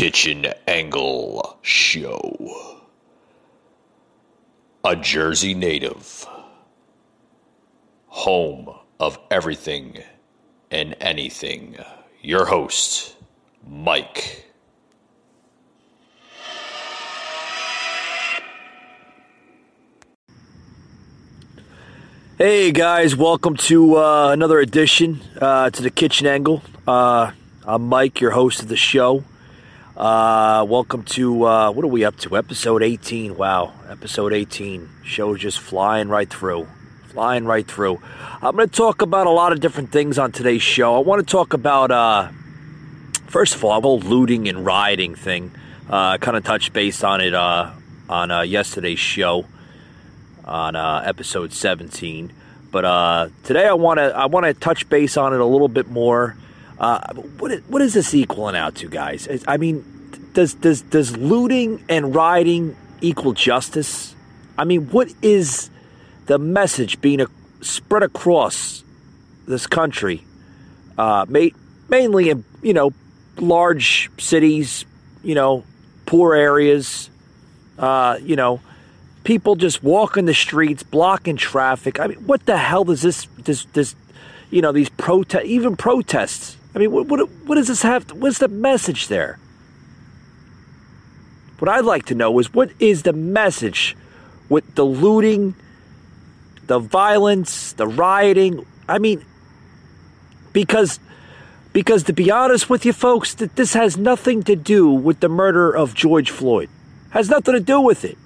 Kitchen Angle Show. A Jersey native. Home of everything and anything. Your host, Mike. Hey guys, welcome to uh, another edition uh, to the Kitchen Angle. Uh, I'm Mike, your host of the show. Uh, welcome to uh, what are we up to? Episode 18. Wow, episode 18. Show's just flying right through, flying right through. I'm going to talk about a lot of different things on today's show. I want to talk about uh, first of all, the whole looting and rioting thing. I kind of touched base on it uh, on yesterday's show on uh, episode 17. But uh, today I want to I want to touch base on it a little bit more. Uh, what is, what is this equaling out to, guys? I mean, does does does looting and rioting equal justice? I mean, what is the message being a, spread across this country, uh, mainly in you know large cities, you know, poor areas, uh, you know people just walking the streets, blocking traffic. I mean, what the hell does this this this you know these protest even protests? I mean, what what what does this have? To, what's the message there? What I'd like to know is what is the message with the looting, the violence, the rioting? I mean, because because to be honest with you folks, that this has nothing to do with the murder of George Floyd. Has nothing to do with it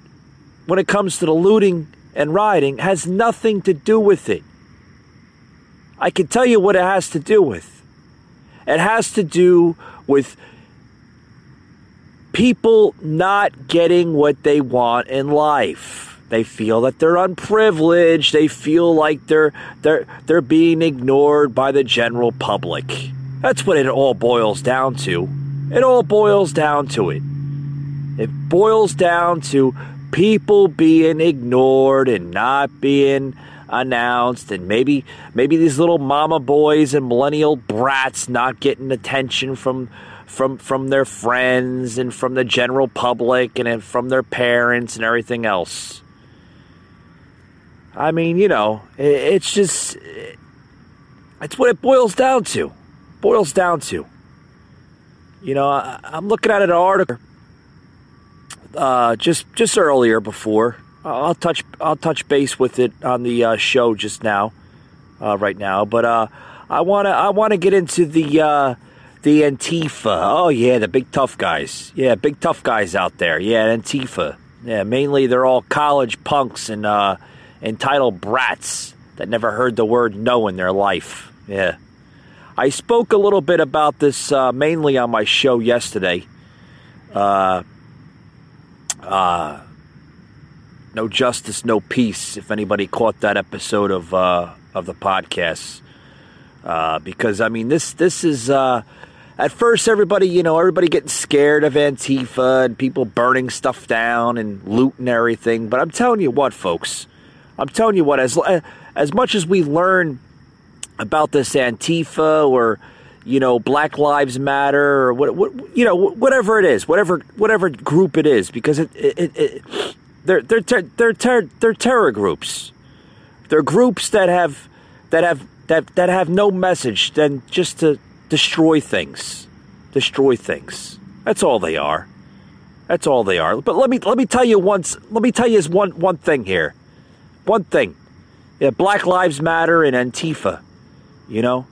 when it comes to the looting and rioting has nothing to do with it. I can tell you what it has to do with. It has to do with people not getting what they want in life. They feel that they're unprivileged. They feel like they're they're they're being ignored by the general public. That's what it all boils down to. It all boils down to it. It boils down to people being ignored and not being announced and maybe maybe these little mama boys and millennial brats not getting attention from from from their friends and from the general public and from their parents and everything else. I mean, you know, it's just it's what it boils down to. Boils down to. You know, I, am looking at an article uh, just just earlier before. I'll touch I'll touch base with it on the uh, show just now, uh, right now. But uh, I wanna I wanna get into the uh, the Antifa. Oh yeah, the big tough guys. Yeah, big tough guys out there. Yeah, Antifa. Yeah, mainly they're all college punks and uh, entitled brats that never heard the word no in their life. Yeah. I spoke a little bit about this uh, mainly on my show yesterday. Uh, uh, no justice, no peace. If anybody caught that episode of uh, of the podcast, uh, because I mean this this is uh, at first everybody you know everybody getting scared of Antifa and people burning stuff down and looting everything. But I'm telling you what, folks, I'm telling you what. As uh, as much as we learn about this Antifa or you know, Black Lives Matter or what, what you know, whatever it is, whatever whatever group it is, because it, it, it they're they're ter- they're ter- they're terror groups. They're groups that have that have that that have no message than just to destroy things, destroy things. That's all they are. That's all they are. But let me let me tell you once. Let me tell you is one one thing here. One thing. Yeah, Black Lives Matter and Antifa. You know,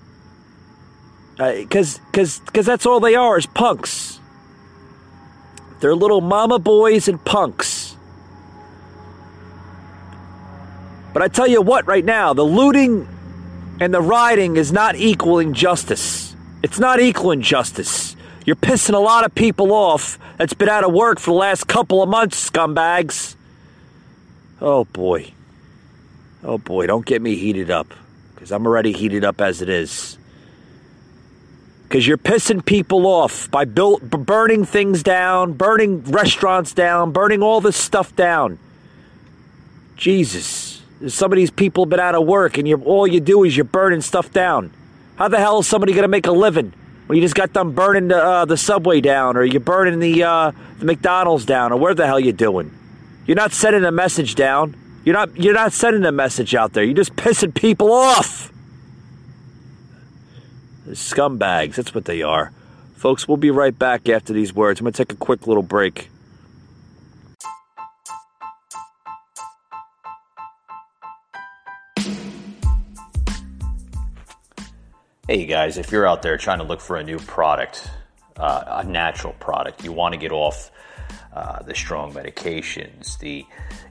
because uh, because because that's all they are is punks. They're little mama boys and punks. But I tell you what, right now, the looting and the rioting is not equaling justice. It's not equal injustice. You're pissing a lot of people off that's been out of work for the last couple of months, scumbags. Oh boy. Oh boy, don't get me heated up because I'm already heated up as it is because you're pissing people off by burning things down, burning restaurants down, burning all this stuff down. Jesus, some of these people have been out of work, and all you do is you're burning stuff down. How the hell is somebody going to make a living When you just got done burning the, uh, the subway down, or you're burning the, uh, the McDonald's down, or where the hell you doing? You're not sending a message down. You're not you're not sending a message out there. You're just pissing people off. Scumbags, that's what they are. Folks, we'll be right back after these words. I'm going to take a quick little break. Hey guys, if you're out there trying to look for a new product, uh, a natural product, you want to get off uh, the strong medications, the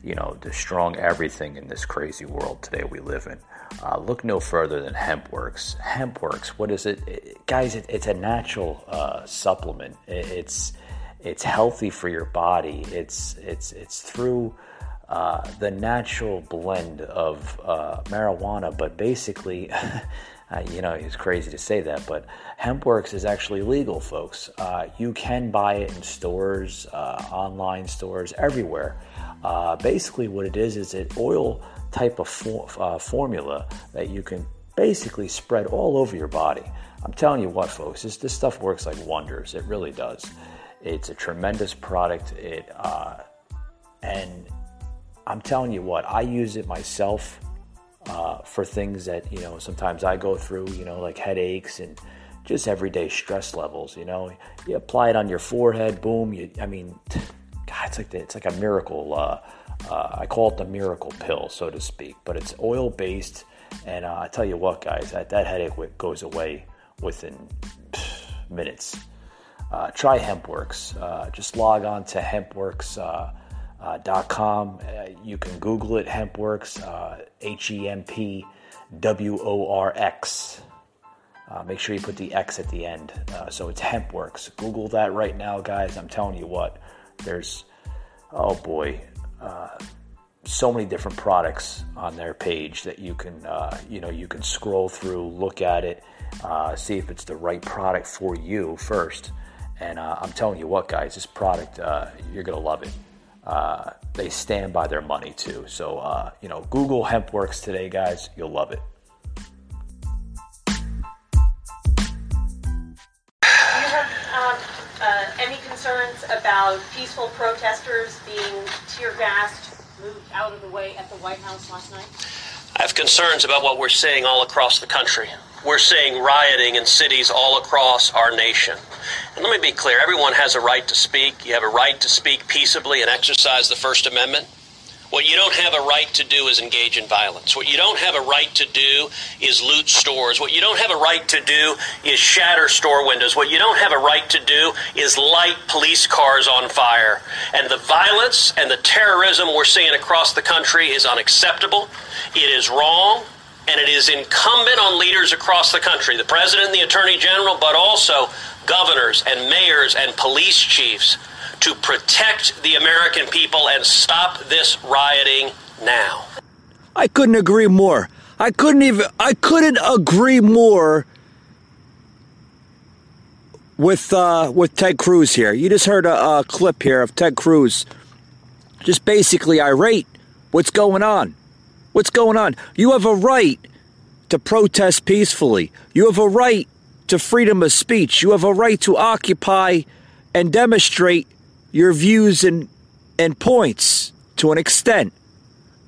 you know the strong everything in this crazy world today we live in. Uh, look no further than HempWorx. HempWorx, what is it, it guys? It, it's a natural uh, supplement. It, it's it's healthy for your body. It's it's it's through. Uh, the natural blend of uh, marijuana, but basically, Uh, you know, it's crazy to say that, but HempWorx is actually legal, folks. Uh, you can buy it in stores, uh, online stores, everywhere. Uh, basically, what it is is an oil type of for, uh, formula that you can basically spread all over your body. I'm telling you what, folks, this, this stuff works like wonders. It really does. It's a tremendous product. It uh, and I'm telling you what, I use it myself uh, for things that you know sometimes I go through, you know, like headaches and just everyday stress levels. You know, you apply it on your forehead, boom. You, I mean, God, it's like the, it's like a miracle. Uh, uh, I call it the miracle pill, so to speak. But it's oil based, and uh, I tell you what, guys, that, that headache goes away within minutes. Uh, try HempWorx. Uh, just log on to HempWorx uh, .com. Uh, you can Google it, HempWorx, uh, H E M P W O R X. Uh, make sure you put the X at the end. Uh, so it's HempWorx. Google that right now, guys. I'm telling you what, there's, oh boy, uh, so many different products on their page that you can, you know, you can scroll through, look at it, see if it's the right product for you first. And I'm telling you what, guys, this product, you're going to love it. Uh, they stand by their money too. So, uh, you know, Google HempWorx today, guys. You'll love it. Do you have um, uh, any concerns about peaceful protesters being tear gassed, moved out of the way at the White House last night? I have concerns about what we're seeing all across the country. We're seeing rioting in cities all across our nation. And let me be clear everyone has a right to speak. You have a right to speak peaceably and exercise the First Amendment. What you don't have a right to do is engage in violence. What you don't have a right to do is loot stores. What you don't have a right to do is shatter store windows. What you don't have a right to do is light police cars on fire. And the violence and the terrorism we're seeing across the country is unacceptable. It is wrong. And it is incumbent on leaders across the country, the president the attorney general, but also governors and mayors and police chiefs to protect the American people and stop this rioting now. I couldn't agree more. I couldn't even I couldn't agree more with uh, with Ted Cruz here. You just heard a, a clip here of Ted Cruz just basically irate. What's going on? What's going on? You have a right to protest peacefully. You have a right to freedom of speech. You have a right to occupy and demonstrate your views and, and points to an extent.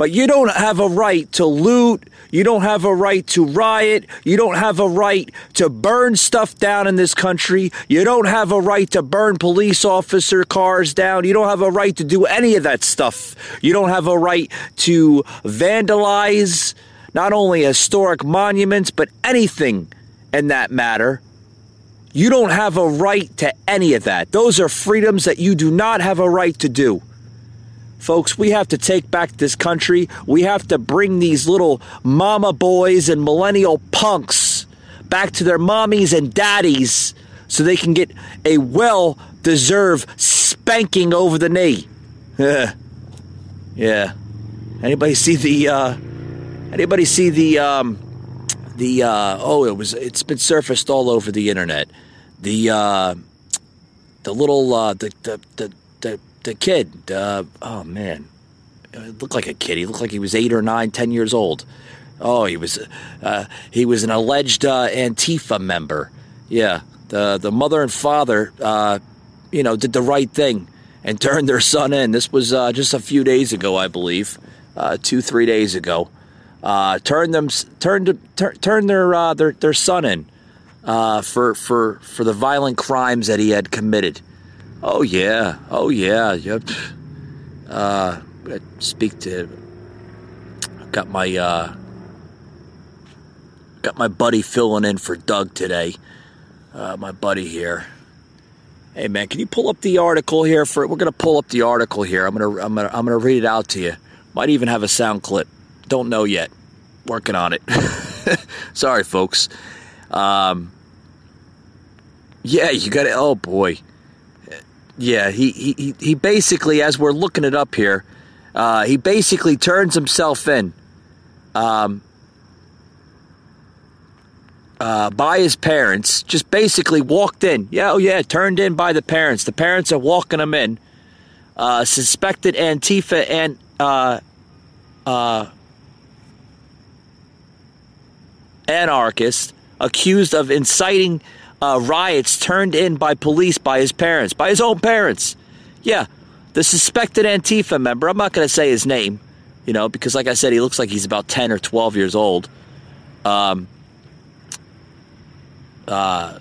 But you don't have a right to loot. You don't have a right to riot. You don't have a right to burn stuff down in this country. You don't have a right to burn police officer cars down. You don't have a right to do any of that stuff. You don't have a right to vandalize not only historic monuments, but anything in that matter. You don't have a right to any of that. Those are freedoms that you do not have a right to do. Folks, we have to take back this country. We have to bring these little mama boys and millennial punks back to their mommies and daddies so they can get a well deserved spanking over the knee. yeah. Anybody see the uh anybody see the um the uh, oh, it was it's been surfaced all over the internet. The uh, the little uh, the, the the the the kid. Uh, oh man, it looked like a kid. He looked like he was eight or nine, ten years old. Oh, he was uh, he was an alleged uh, Antifa member. Yeah, the the mother and father, uh, you know, did the right thing and turned their son in. This was uh, just a few days ago, I believe, uh, two three days ago. Uh, turned them turned tur- turned their their their son in for for for the violent crimes that he had committed. Oh yeah, oh yeah. Yep. Uh, speak to. Got my uh, got my buddy filling in for Doug today. Uh, my buddy here. Hey man, can you pull up the article here for? We're gonna pull up the article here. I'm gonna I'm gonna I'm gonna read it out to you. Might even have a sound clip. Don't know yet. Working on it. Sorry, folks. Um, yeah, you got it. Oh boy. Yeah, he, he he basically, as we're looking it up here, uh, he basically turns himself in. Um, uh, by his parents, just basically walked in. Yeah, oh yeah, turned in by the parents. The parents are walking him in. Uh, suspected Antifa and uh, uh, anarchist accused of inciting uh, riots turned in by police by his parents, by his own parents. Yeah, the suspected Antifa member. I'm not going to say his name, you know, because like I said, he looks like he's about 10 or 12 years old. Um, uh,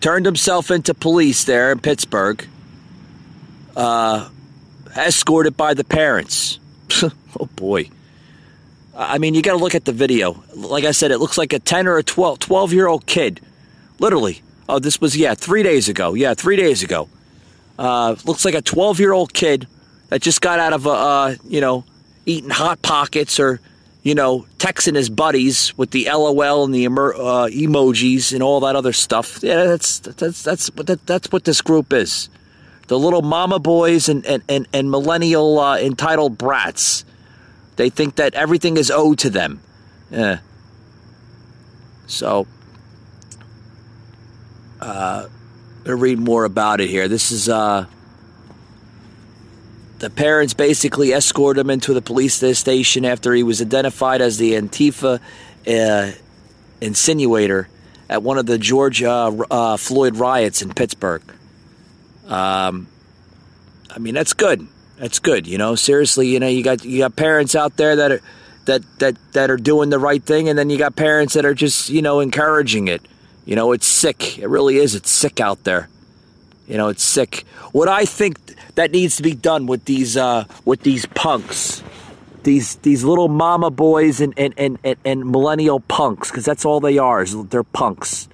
turned himself into police there in Pittsburgh, uh, escorted by the parents. oh boy. I mean, you got to look at the video. Like I said, it looks like a 10 or a 12, 12 year old kid. Literally. Oh, this was, yeah, three days ago. Yeah, three days ago. Uh, looks like a 12 year old kid that just got out of, a, uh, you know, eating Hot Pockets or you know, texting his buddies with the LOL and the emer- uh, emojis and all that other stuff. Yeah, that's that's that's what that, that's what this group is. The little mama boys and and and, and millennial uh, entitled brats. They think that everything is owed to them. Yeah. So, uh, to read more about it here. This is uh the parents basically escorted him into the police station after he was identified as the Antifa uh, insinuator at one of the George uh, uh, Floyd riots in Pittsburgh. Um, I mean, that's good. That's good. You know, seriously, you know, you got you got parents out there that are that that that are doing the right thing, and then you got parents that are just you know encouraging it. You know, it's sick. It really is. It's sick out there. You know, it's sick. What I think that needs to be done with these uh, with these punks, these these little mama boys and and and, and, and millennial punks, because that's all they are. Is they're punks.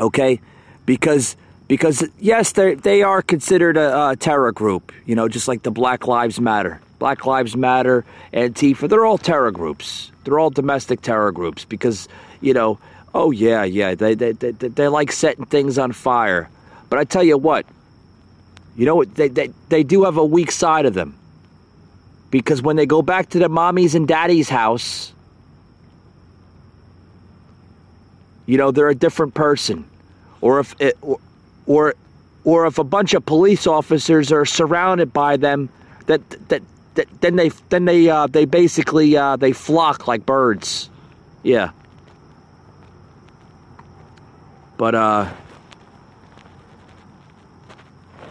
Okay, because because yes, they they are considered a, a terror group. You know, just like the Black Lives Matter, Black Lives Matter, Antifa. They're all terror groups. They're all domestic terror groups because you know. Oh yeah, yeah. They they they, they like setting things on fire. But I tell you what, you know what? They, they, they do have a weak side of them. Because when they go back to their mommy's and daddy's house, you know, they're a different person. Or if it, or, or or if a bunch of police officers are surrounded by them, that that, that then they then they uh, they basically uh, they flock like birds. Yeah. But uh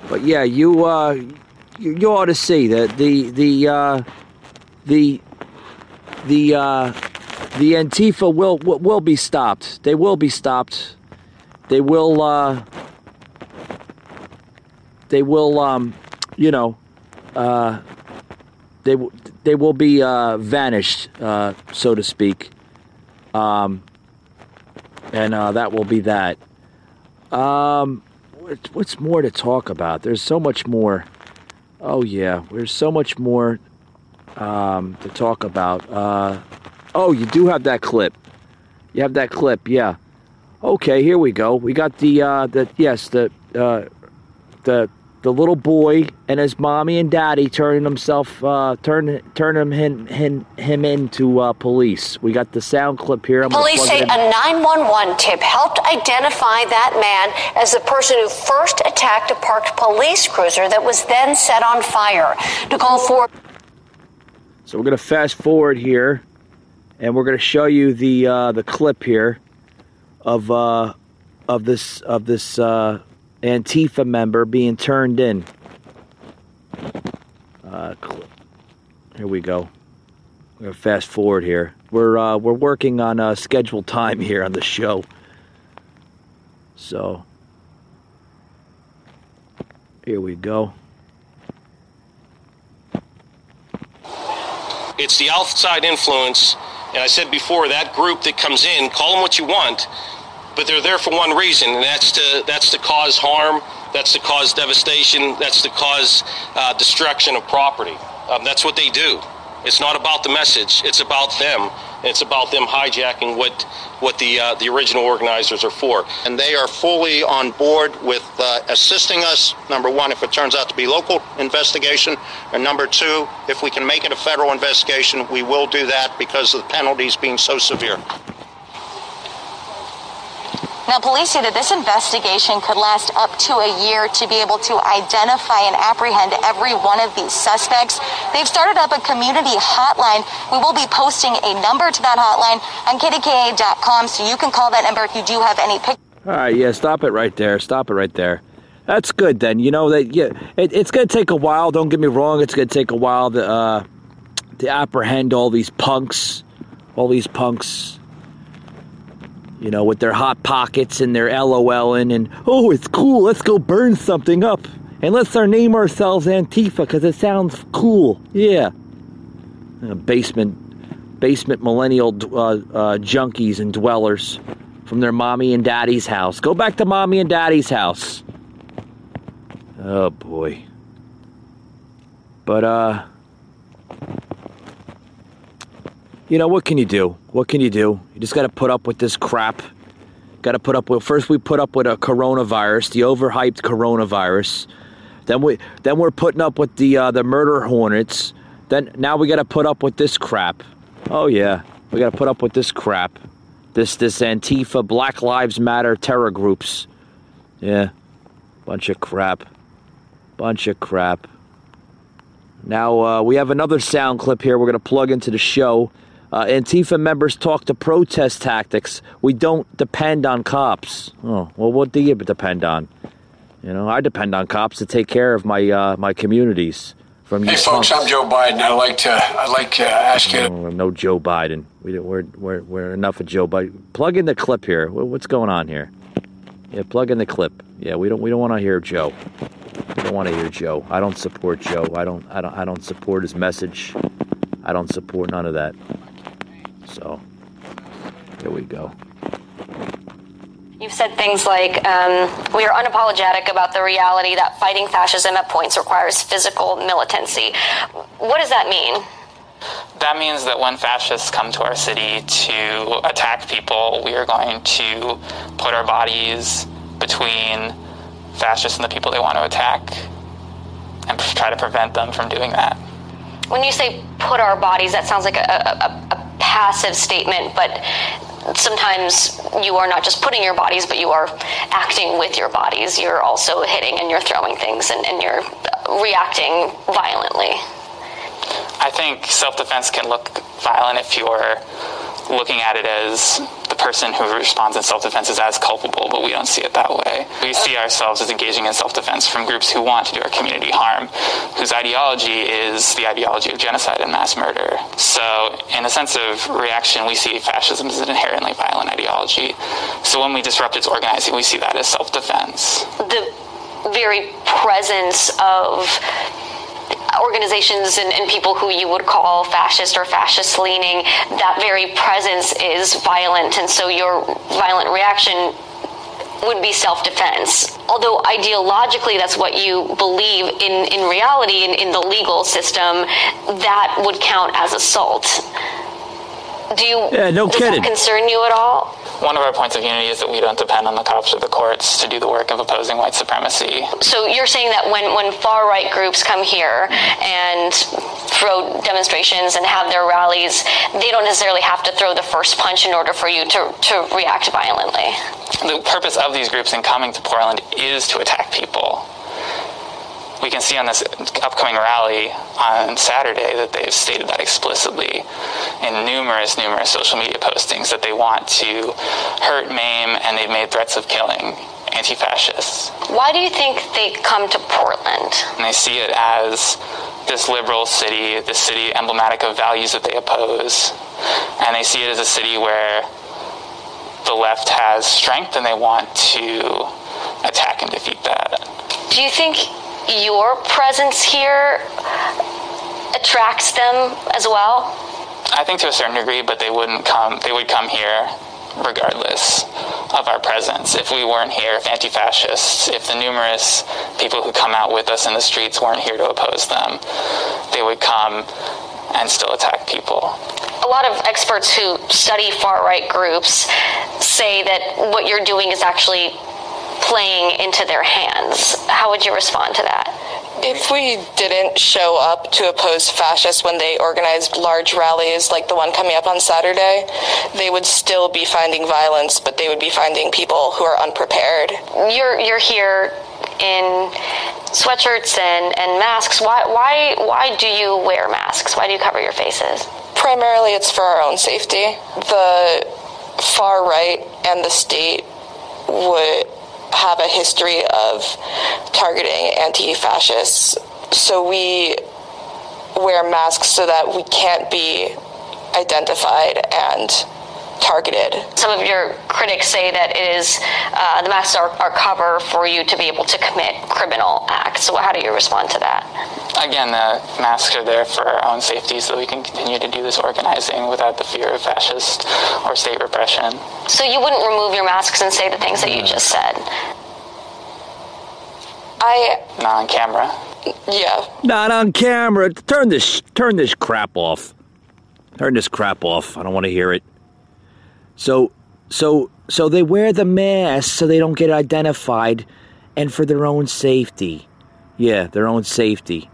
but yeah, you uh, you, you ought to see that the the uh, the the uh, the Antifa will, will will be stopped. They will be stopped. They will uh, they will um, you know uh, they they will be uh, vanished, uh, so to speak. Um, and uh, that will be that. Um, what's more to talk about? There's so much more. Oh yeah, there's so much more um, to talk about. Uh, oh, you do have that clip. You have that clip, yeah. Okay, here we go. We got the uh, the yes the uh, the the little boy and his mommy and daddy turning himself uh, turn turning him him him into uh, police. We got the sound clip here. I'm police say a 911 tip helped identify that man as the person who first attacked a parked police cruiser that was then set on fire. Nicole Ford. So we're gonna fast forward here, and we're gonna show you the uh, the clip here of uh, of this of this uh, Antifa member being turned in. Uh, here we go. We're fast forward here. We're uh, we're working on uh, scheduled time here on the show. So here we go. It's the outside influence, and I said before that group that comes in, call them what you want, but they're there for one reason, and that's to that's to cause harm, that's to cause devastation, that's to cause uh, destruction of property. Um, that's what they do. It's not about the message; it's about them. It's about them hijacking what what the uh, the original organizers are for. and they are fully on board with uh, assisting us. Number one, if it turns out to be local investigation, and number two, if we can make it a federal investigation, we will do that because of the penalties being so severe. Now, police say that this investigation could last up to a year to be able to identify and apprehend every one of these suspects. They've started up a community hotline. We will be posting a number to that hotline on kdka.com so you can call that number if you do have any pictures. All right, yeah, stop it right there. Stop it right there. That's good then. You know that yeah, it, it's going to take a while. Don't get me wrong. It's going to take a while to uh, to apprehend all these punks, all these punks. You know, with their hot pockets and their LOLing and oh, it's cool. Let's go burn something up and let's our name ourselves Antifa because it sounds cool. Yeah, Uh, basement, basement millennial uh, uh, junkies and dwellers from their mommy and daddy's house. Go back to mommy and daddy's house. Oh boy. But uh you know what can you do? What can you do? You just got to put up with this crap. Got to put up with first we put up with a coronavirus, the overhyped coronavirus. Then we then we're putting up with the uh, the murder hornets. Then now we got to put up with this crap. Oh yeah, we got to put up with this crap. This this Antifa Black Lives Matter terror groups. Yeah. Bunch of crap. Bunch of crap. Now uh, we have another sound clip here we're to plug into the show. Uh, Antifa members talk to protest tactics. We don't depend on cops. Oh, well, what do you depend on? You know, I depend on cops to take care of my uh, my communities from you Hey, folks. I'm Joe Biden. I'd like to, I'd like to ask you. Oh, no Joe Biden. We don't, we're, we're, we're enough of Joe Biden. Plug in the clip here. What's going on here? Yeah, plug in the clip. Yeah, we don't we don't want to hear Joe. We don't want to hear Joe. I don't support Joe. I don't I don't I don't support his message. I don't support none of that. So here we go. You've said things like, um, we are unapologetic about the reality that fighting fascism at points requires physical militancy. What does that mean? That means that when fascists come to our city to attack people, we are going to put our bodies between fascists and the people they want to attack and try to prevent them from doing that. When you say put our bodies, that sounds like a, a, a passive statement, but sometimes you are not just putting your bodies, but you are acting with your bodies. You're also hitting and you're throwing things and, and you're reacting violently. I think self defense can look violent if you're looking at it as person who responds in self defense is as culpable, but we don't see it that way. We see ourselves as engaging in self defense from groups who want to do our community harm, whose ideology is the ideology of genocide and mass murder. So, in a sense of reaction, we see fascism as an inherently violent ideology. So, when we disrupt its organizing, we see that as self defense. The very presence of organizations and, and, people who you would call fascist or fascist leaning, that very presence is violent, and so your violent reaction would be self-defense. Although ideologically that's what you believe, in, in reality, in, in the legal system, that would count as assault. Do you Yeah, no does kidding. that concern you at all? One of our points of unity is that we don't depend on the cops or the courts to do the work of opposing white supremacy. So you're saying that when, when far right groups come here and throw demonstrations and have their rallies, they don't necessarily have to throw the first punch in order for you to, to react violently. The purpose of these groups in coming to Portland is to attack people. We can see on this upcoming rally on Saturday that they've stated that explicitly in numerous, numerous social media postings that they want to hurt, maim, and they've made threats of killing anti fascists. Why do you think they come to Portland? And they see it as this liberal city, this city emblematic of values that they oppose. And they see it as a city where the left has strength and they want to attack and defeat that. Do you think your presence here attracts them as well? I think to a certain degree, but they wouldn't come. They would come here regardless of our presence. If we weren't here, if anti fascists, if the numerous people who come out with us in the streets weren't here to oppose them, they would come and still attack people. A lot of experts who study far right groups say that what you're doing is actually playing into their hands. How would you respond to that? If we didn't show up to oppose fascists when they organized large rallies like the one coming up on Saturday, they would still be finding violence, but they would be finding people who are unprepared. You're you're here in sweatshirts and, and masks. Why why why do you wear masks? Why do you cover your faces? Primarily it's for our own safety. The far right and the state would have a history of targeting anti fascists. So we wear masks so that we can't be identified and targeted. Some of your critics say that it is uh, the masks are, are cover for you to be able to commit criminal acts. So how do you respond to that? Again, the masks are there for our own safety so that we can continue to do this organizing without the fear of fascist or state repression. So you wouldn't remove your masks and say the things that you just said? I not on camera. Yeah. Not on camera. Turn this turn this crap off. Turn this crap off. I don't want to hear it. So so so they wear the mask so they don't get identified and for their own safety. Yeah, their own safety.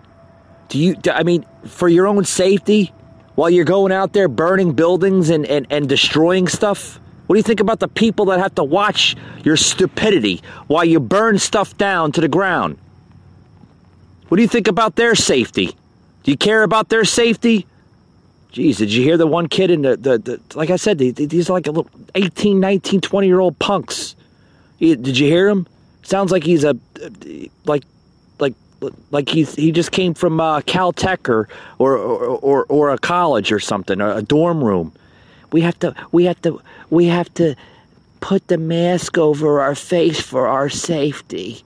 Do you I mean for your own safety while you're going out there burning buildings and, and, and destroying stuff? What do you think about the people that have to watch your stupidity while you burn stuff down to the ground? What do you think about their safety? Do you care about their safety? Jeez, did you hear the one kid in the, the, the like I said, these like a little 18, 19, 20 year old punks. Did you hear him? Sounds like he's a, like, like, like he's, he just came from uh, Caltech or, or, or, or a college or something, a dorm room. We have to, we have to, we have to put the mask over our face for our safety.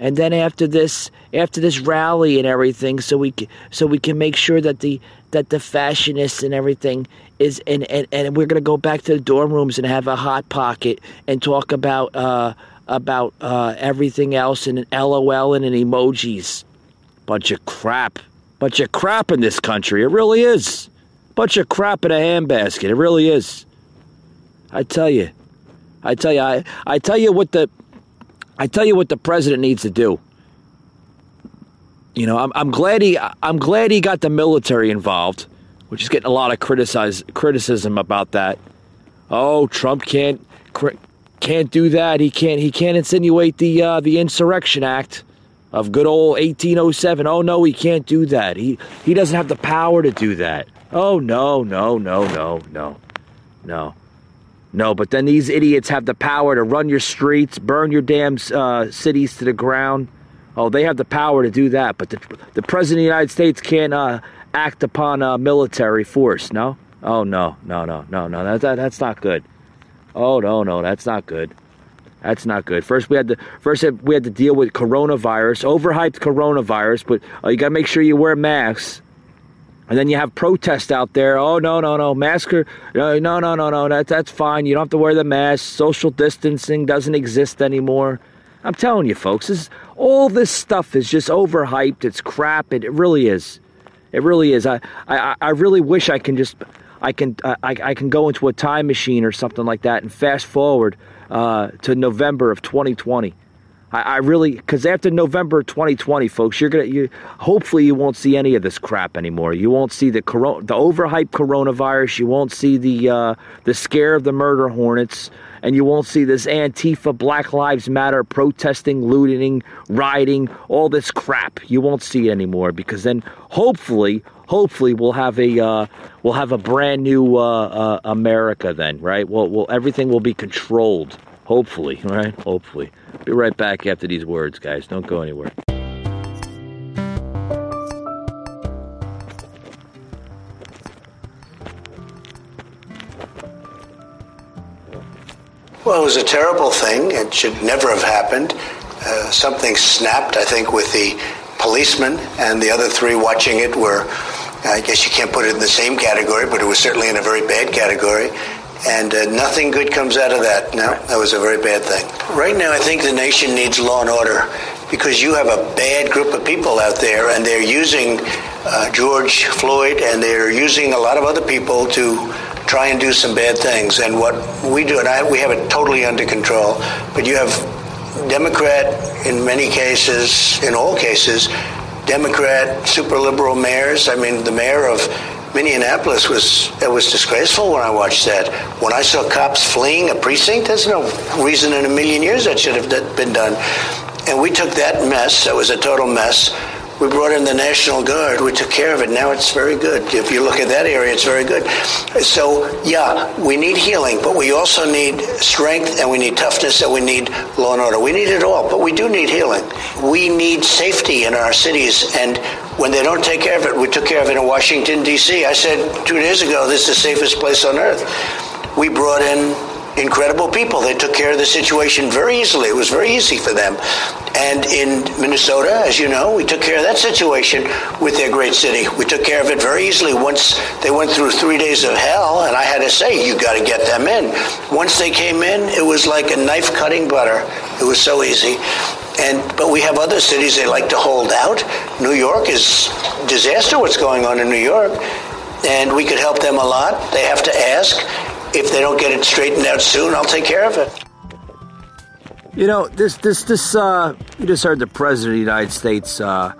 And then after this, after this rally and everything, so we so we can make sure that the that the fashionists and everything is, and and, and we're gonna go back to the dorm rooms and have a hot pocket and talk about uh, about uh, everything else and an LOL and, an emojis. Bunch of crap, bunch of crap in this country. It really is. Bunch of crap in a handbasket. It really is. I tell you. I tell you. I, I tell you what the I tell you what the president needs to do. You know, I'm, I'm glad he I'm glad he got the military involved, which is getting a lot of criticism about that. Oh, Trump can't can't do that. He can't he can't insinuate the uh, the Insurrection Act of good old 1807. Oh no, he can't do that. He he doesn't have the power to do that. Oh, no, no, no, no, no, no. No, but then these idiots have the power to run your streets, burn your damn uh, cities to the ground. Oh, they have the power to do that, but the, the President of the United States can't uh, act upon uh, military force, no? Oh, no, no, no, no, no, that, that, that's not good. Oh, no, no, that's not good. That's not good. First, we had to first we had to deal with coronavirus, overhyped coronavirus, but uh, you got to make sure you wear masks. And then you have protests out there. Oh no no no masker no no no no no that that's fine. You don't have to wear the mask. Social distancing doesn't exist anymore. I'm telling you, folks, this, all this stuff is just overhyped. It's crap. It, it really is. It really is. I, I I really wish I can just I can I, I can go into a time machine or something like that and fast forward uh, to November of 2020 I, I really because after November 2020, folks, you're gonna you hopefully you won't see any of this crap anymore. You won't see the corona, the overhyped coronavirus. You won't see the uh, the scare of the murder hornets, and you won't see this Antifa, Black Lives Matter protesting, looting, rioting, all this crap. You won't see it anymore because then hopefully, hopefully we'll have a uh, we'll have a brand new uh, uh, America then, right? Well, well, everything will be controlled. Hopefully, right? Hopefully. Be right back after these words, guys. Don't go anywhere. Well, it was a terrible thing. It should never have happened. Uh, something snapped, I think, with the policeman, and the other three watching it were, I guess you can't put it in the same category, but it was certainly in a very bad category. And uh, nothing good comes out of that. No, that was a very bad thing. Right now, I think the nation needs law and order because you have a bad group of people out there, and they're using uh, George Floyd and they're using a lot of other people to try and do some bad things. And what we do, and I, we have it totally under control, but you have Democrat in many cases, in all cases, Democrat super liberal mayors. I mean, the mayor of Minneapolis was it was disgraceful when I watched that. When I saw cops fleeing a precinct, there's no reason in a million years that should have been done. And we took that mess. That was a total mess we brought in the National Guard. We took care of it. Now it's very good. If you look at that area, it's very good. So, yeah, we need healing, but we also need strength and we need toughness and we need law and order. We need it all, but we do need healing. We need safety in our cities. And when they don't take care of it, we took care of it in Washington, D.C. I said two days ago, this is the safest place on earth. We brought in incredible people. They took care of the situation very easily. It was very easy for them. And in Minnesota, as you know, we took care of that situation with their great city. We took care of it very easily. Once they went through three days of hell, and I had to say, you got to get them in. Once they came in, it was like a knife cutting butter. It was so easy. And but we have other cities they like to hold out. New York is disaster. What's going on in New York? And we could help them a lot. They have to ask if they don't get it straightened out soon, I'll take care of it. You know, this, this, this. Uh, you just heard the president of the United States uh,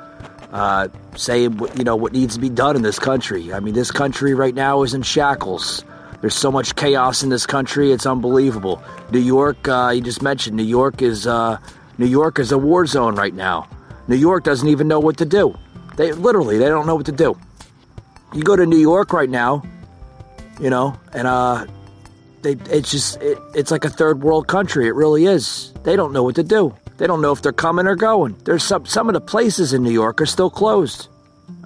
uh, say, you know, what needs to be done in this country. I mean, this country right now is in shackles. There's so much chaos in this country; it's unbelievable. New York, uh, you just mentioned, New York is uh, New York is a war zone right now. New York doesn't even know what to do. They literally, they don't know what to do. You go to New York right now, you know, and uh, they, it's just it, it's like a third world country. It really is. They don't know what to do. They don't know if they're coming or going. There's some some of the places in New York are still closed.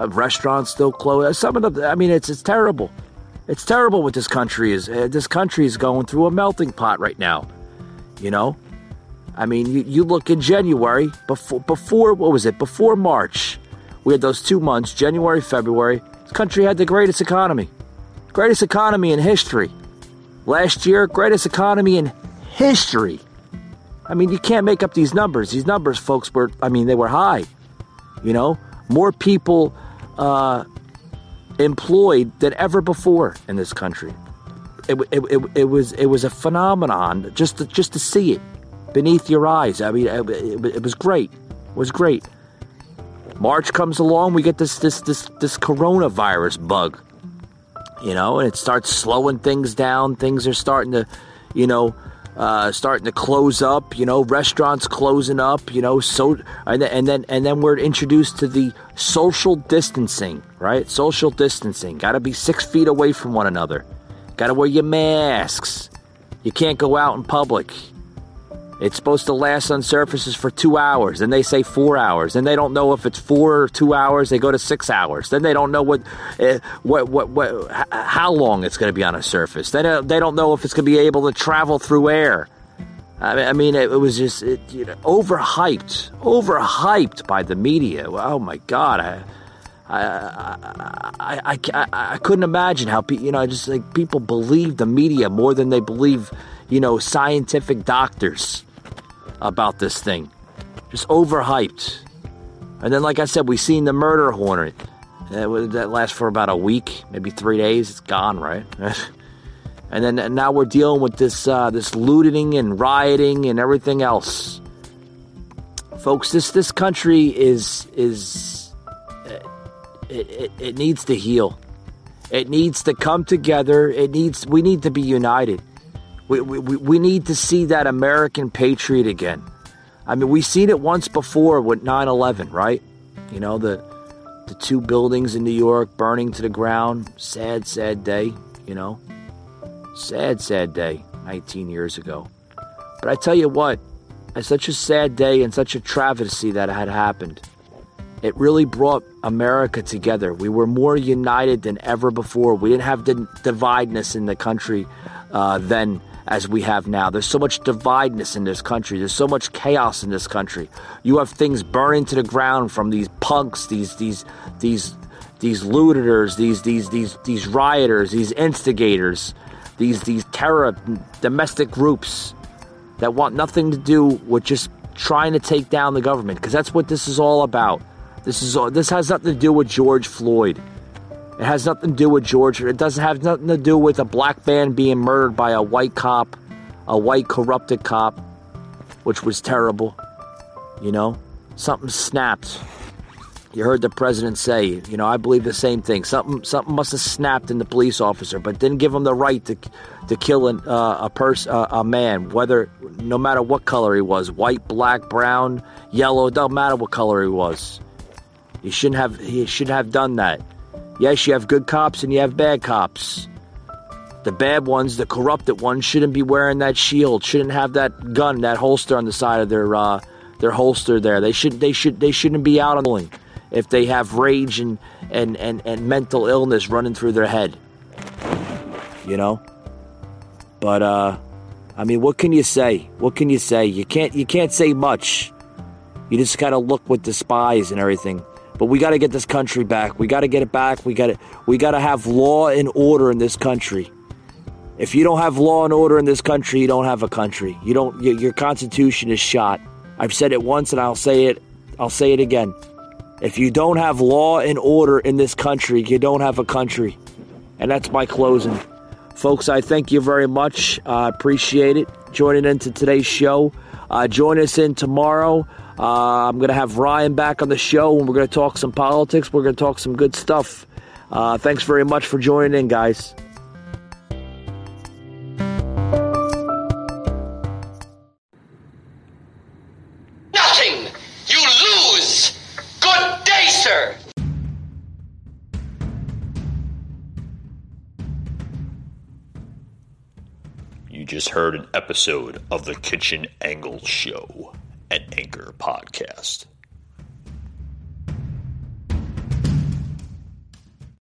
Uh, restaurants still closed. Some of the I mean it's it's terrible. It's terrible what this country is. Uh, this country is going through a melting pot right now. You know? I mean, you, you look in January before before what was it? Before March. We had those 2 months, January, February. This country had the greatest economy. Greatest economy in history. Last year, greatest economy in history. I mean, you can't make up these numbers. These numbers, folks, were, I mean, they were high. You know, more people uh, employed than ever before in this country. It, it, it, it, was it was a phenomenon just to, just to see it beneath your eyes. I mean, it, it was great. It was great. March comes along, we get this this this this coronavirus bug you know, and it starts slowing things down. Things are starting to, you know, uh, starting to close up. You know, restaurants closing up. You know, so and then, and then and then we're introduced to the social distancing, right? Social distancing. Got to be six feet away from one another. Got to wear your masks. You can't go out in public. It's supposed to last on surfaces for two hours. and they say four hours. and they don't know if it's four or two hours. They go to six hours. Then they don't know what, uh, what, what, what, how long it's going to be on a surface. They don't, they don't know if it's going to be able to travel through air. I mean, I mean it, it was just it, you know, overhyped, overhyped by the media. Oh my God, I, I, I, I, I, couldn't imagine how you know just like people believe the media more than they believe you know scientific doctors about this thing. Just overhyped. And then, like I said, we seen the murder hornet. That, that lasts for about a week, maybe three days. It's gone, right? and then and now we're dealing with this uh, this looting and rioting and everything else. Folks, this this country is is it, it, it needs to heal. It needs to come together. It needs we need to be united. We, we, we need to see that American patriot again. I mean, we've seen it once before with 9 11, right? You know, the, the two buildings in New York burning to the ground. Sad, sad day, you know. Sad, sad day 19 years ago. But I tell you what, it's such a sad day and such a travesty that had happened. It really brought America together. We were more united than ever before. We didn't have the divideness in the country uh, then as we have now. There's so much divideness in this country. There's so much chaos in this country. You have things burning to the ground from these punks, these these these these looters, these these these these rioters, these instigators, these these terror domestic groups that want nothing to do with just trying to take down the government because that's what this is all about. This is all, this has nothing to do with George Floyd. It has nothing to do with Georgia. It doesn't have nothing to do with a black man being murdered by a white cop, a white corrupted cop, which was terrible. You know, something snapped. You heard the president say, you know, I believe the same thing. Something, something must have snapped in the police officer, but didn't give him the right to, to kill an, uh, a person, uh, a man, whether, no matter what color he was, white, black, brown, yellow, doesn't matter what color he was. You shouldn't have he shouldn't have done that. Yes, you have good cops and you have bad cops. The bad ones, the corrupted ones, shouldn't be wearing that shield. Shouldn't have that gun, that holster on the side of their uh, their holster there. They should they should they shouldn't be out on the if they have rage and, and, and, and mental illness running through their head. You know? But uh I mean what can you say? What can you say? You can't you can't say much. You just gotta look with the spies and everything. But we got to get this country back. We got to get it back. We got to we got to have law and order in this country. If you don't have law and order in this country, you don't have a country. You don't your, your constitution is shot. I've said it once and I'll say it I'll say it again. If you don't have law and order in this country, you don't have a country. And that's my closing. Folks, I thank you very much. I uh, appreciate it. Joining into today's show. Uh, join us in tomorrow. Uh, I'm going to have Ryan back on the show and we're going to talk some politics. We're going to talk some good stuff. Uh, thanks very much for joining in, guys. Nothing! You lose! Good day, sir! You just heard an episode of the Kitchen Angle Show. Anchor Podcast.